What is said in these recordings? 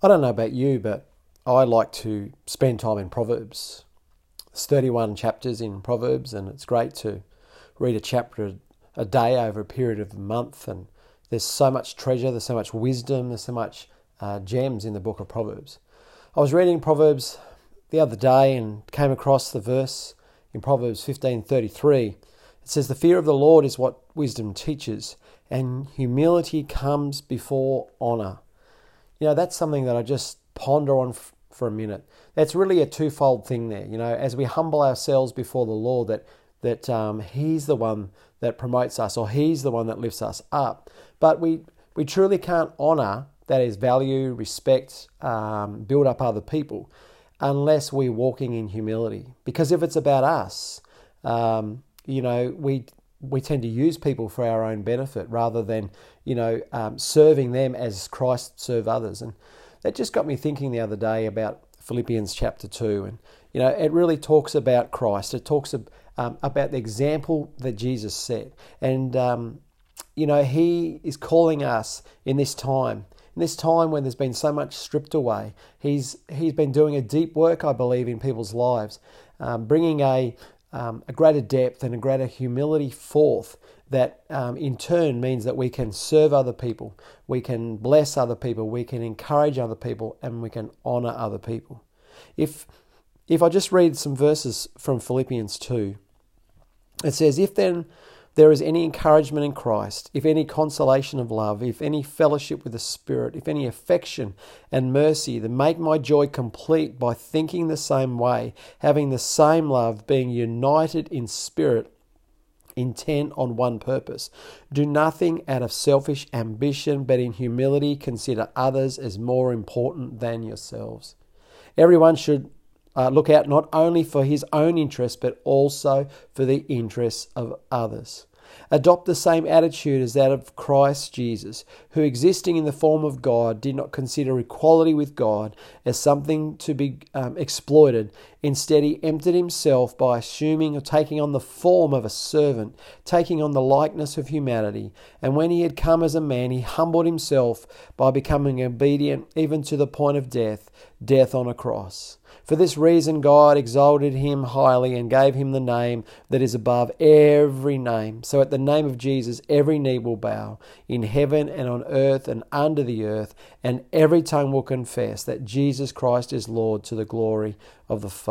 I don't know about you, but I like to spend time in Proverbs. There's 31 chapters in Proverbs, and it's great to read a chapter a day over a period of a month. And there's so much treasure, there's so much wisdom, there's so much uh, gems in the book of Proverbs. I was reading Proverbs the other day and came across the verse in Proverbs 15:33. It says, "The fear of the Lord is what wisdom teaches, and humility comes before honor." You know, that's something that I just ponder on f- for a minute. That's really a twofold thing there. You know, as we humble ourselves before the Lord, that that um, He's the one that promotes us, or He's the one that lifts us up. But we we truly can't honor that is value, respect, um, build up other people, unless we're walking in humility. Because if it's about us, um, you know, we we tend to use people for our own benefit rather than you know um, serving them as Christ served others. And that just got me thinking the other day about Philippians chapter two, and you know, it really talks about Christ. It talks um, about the example that Jesus set, and um, you know, He is calling us in this time in this time when there's been so much stripped away, he's he's been doing a deep work, I believe, in people's lives, um, bringing a um, a greater depth and a greater humility forth. That um, in turn means that we can serve other people, we can bless other people, we can encourage other people, and we can honor other people. If if I just read some verses from Philippians two, it says, "If then." There is any encouragement in Christ, if any consolation of love, if any fellowship with the Spirit, if any affection and mercy, then make my joy complete by thinking the same way, having the same love, being united in spirit, intent on one purpose. Do nothing out of selfish ambition, but in humility consider others as more important than yourselves. Everyone should uh, look out not only for his own interests, but also for the interests of others. Adopt the same attitude as that of Christ Jesus, who, existing in the form of God, did not consider equality with God as something to be um, exploited. Instead, he emptied himself by assuming or taking on the form of a servant, taking on the likeness of humanity. And when he had come as a man, he humbled himself by becoming obedient even to the point of death, death on a cross. For this reason, God exalted him highly and gave him the name that is above every name. So at the name of Jesus, every knee will bow in heaven and on earth and under the earth, and every tongue will confess that Jesus Christ is Lord to the glory of the Father.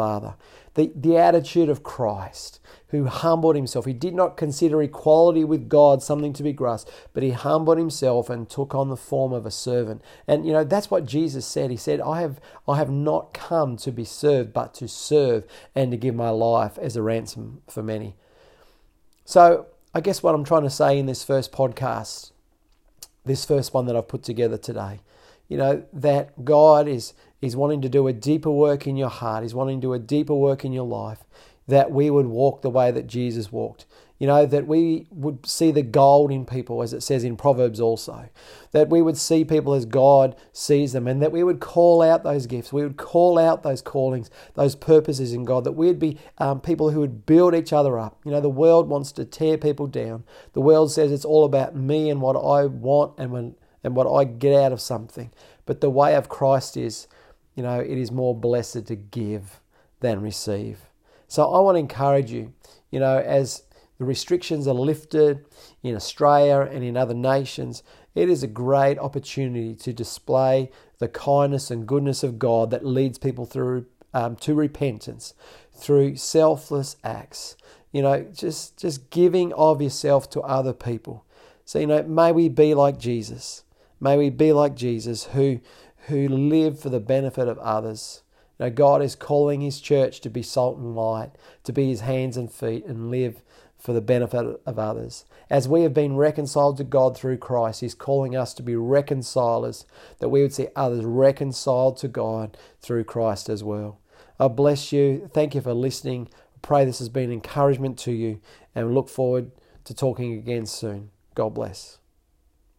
The, the attitude of Christ, who humbled himself. He did not consider equality with God something to be grasped, but he humbled himself and took on the form of a servant. And you know, that's what Jesus said. He said, I have, I have not come to be served, but to serve and to give my life as a ransom for many. So, I guess what I'm trying to say in this first podcast, this first one that I've put together today, you know, that God is is wanting to do a deeper work in your heart. He's wanting to do a deeper work in your life. That we would walk the way that Jesus walked. You know, that we would see the gold in people, as it says in Proverbs also. That we would see people as God sees them, and that we would call out those gifts. We would call out those callings, those purposes in God. That we'd be um, people who would build each other up. You know, the world wants to tear people down. The world says it's all about me and what I want and when and what I get out of something. But the way of Christ is you know, it is more blessed to give than receive. So I want to encourage you, you know, as the restrictions are lifted in Australia and in other nations, it is a great opportunity to display the kindness and goodness of God that leads people through um, to repentance through selfless acts. You know, just just giving of yourself to other people. So you know, may we be like Jesus. May we be like Jesus, who who live for the benefit of others. Now, God is calling His church to be salt and light, to be His hands and feet, and live for the benefit of others. As we have been reconciled to God through Christ, He's calling us to be reconcilers, that we would see others reconciled to God through Christ as well. I bless you. Thank you for listening. I pray this has been encouragement to you, and we look forward to talking again soon. God bless.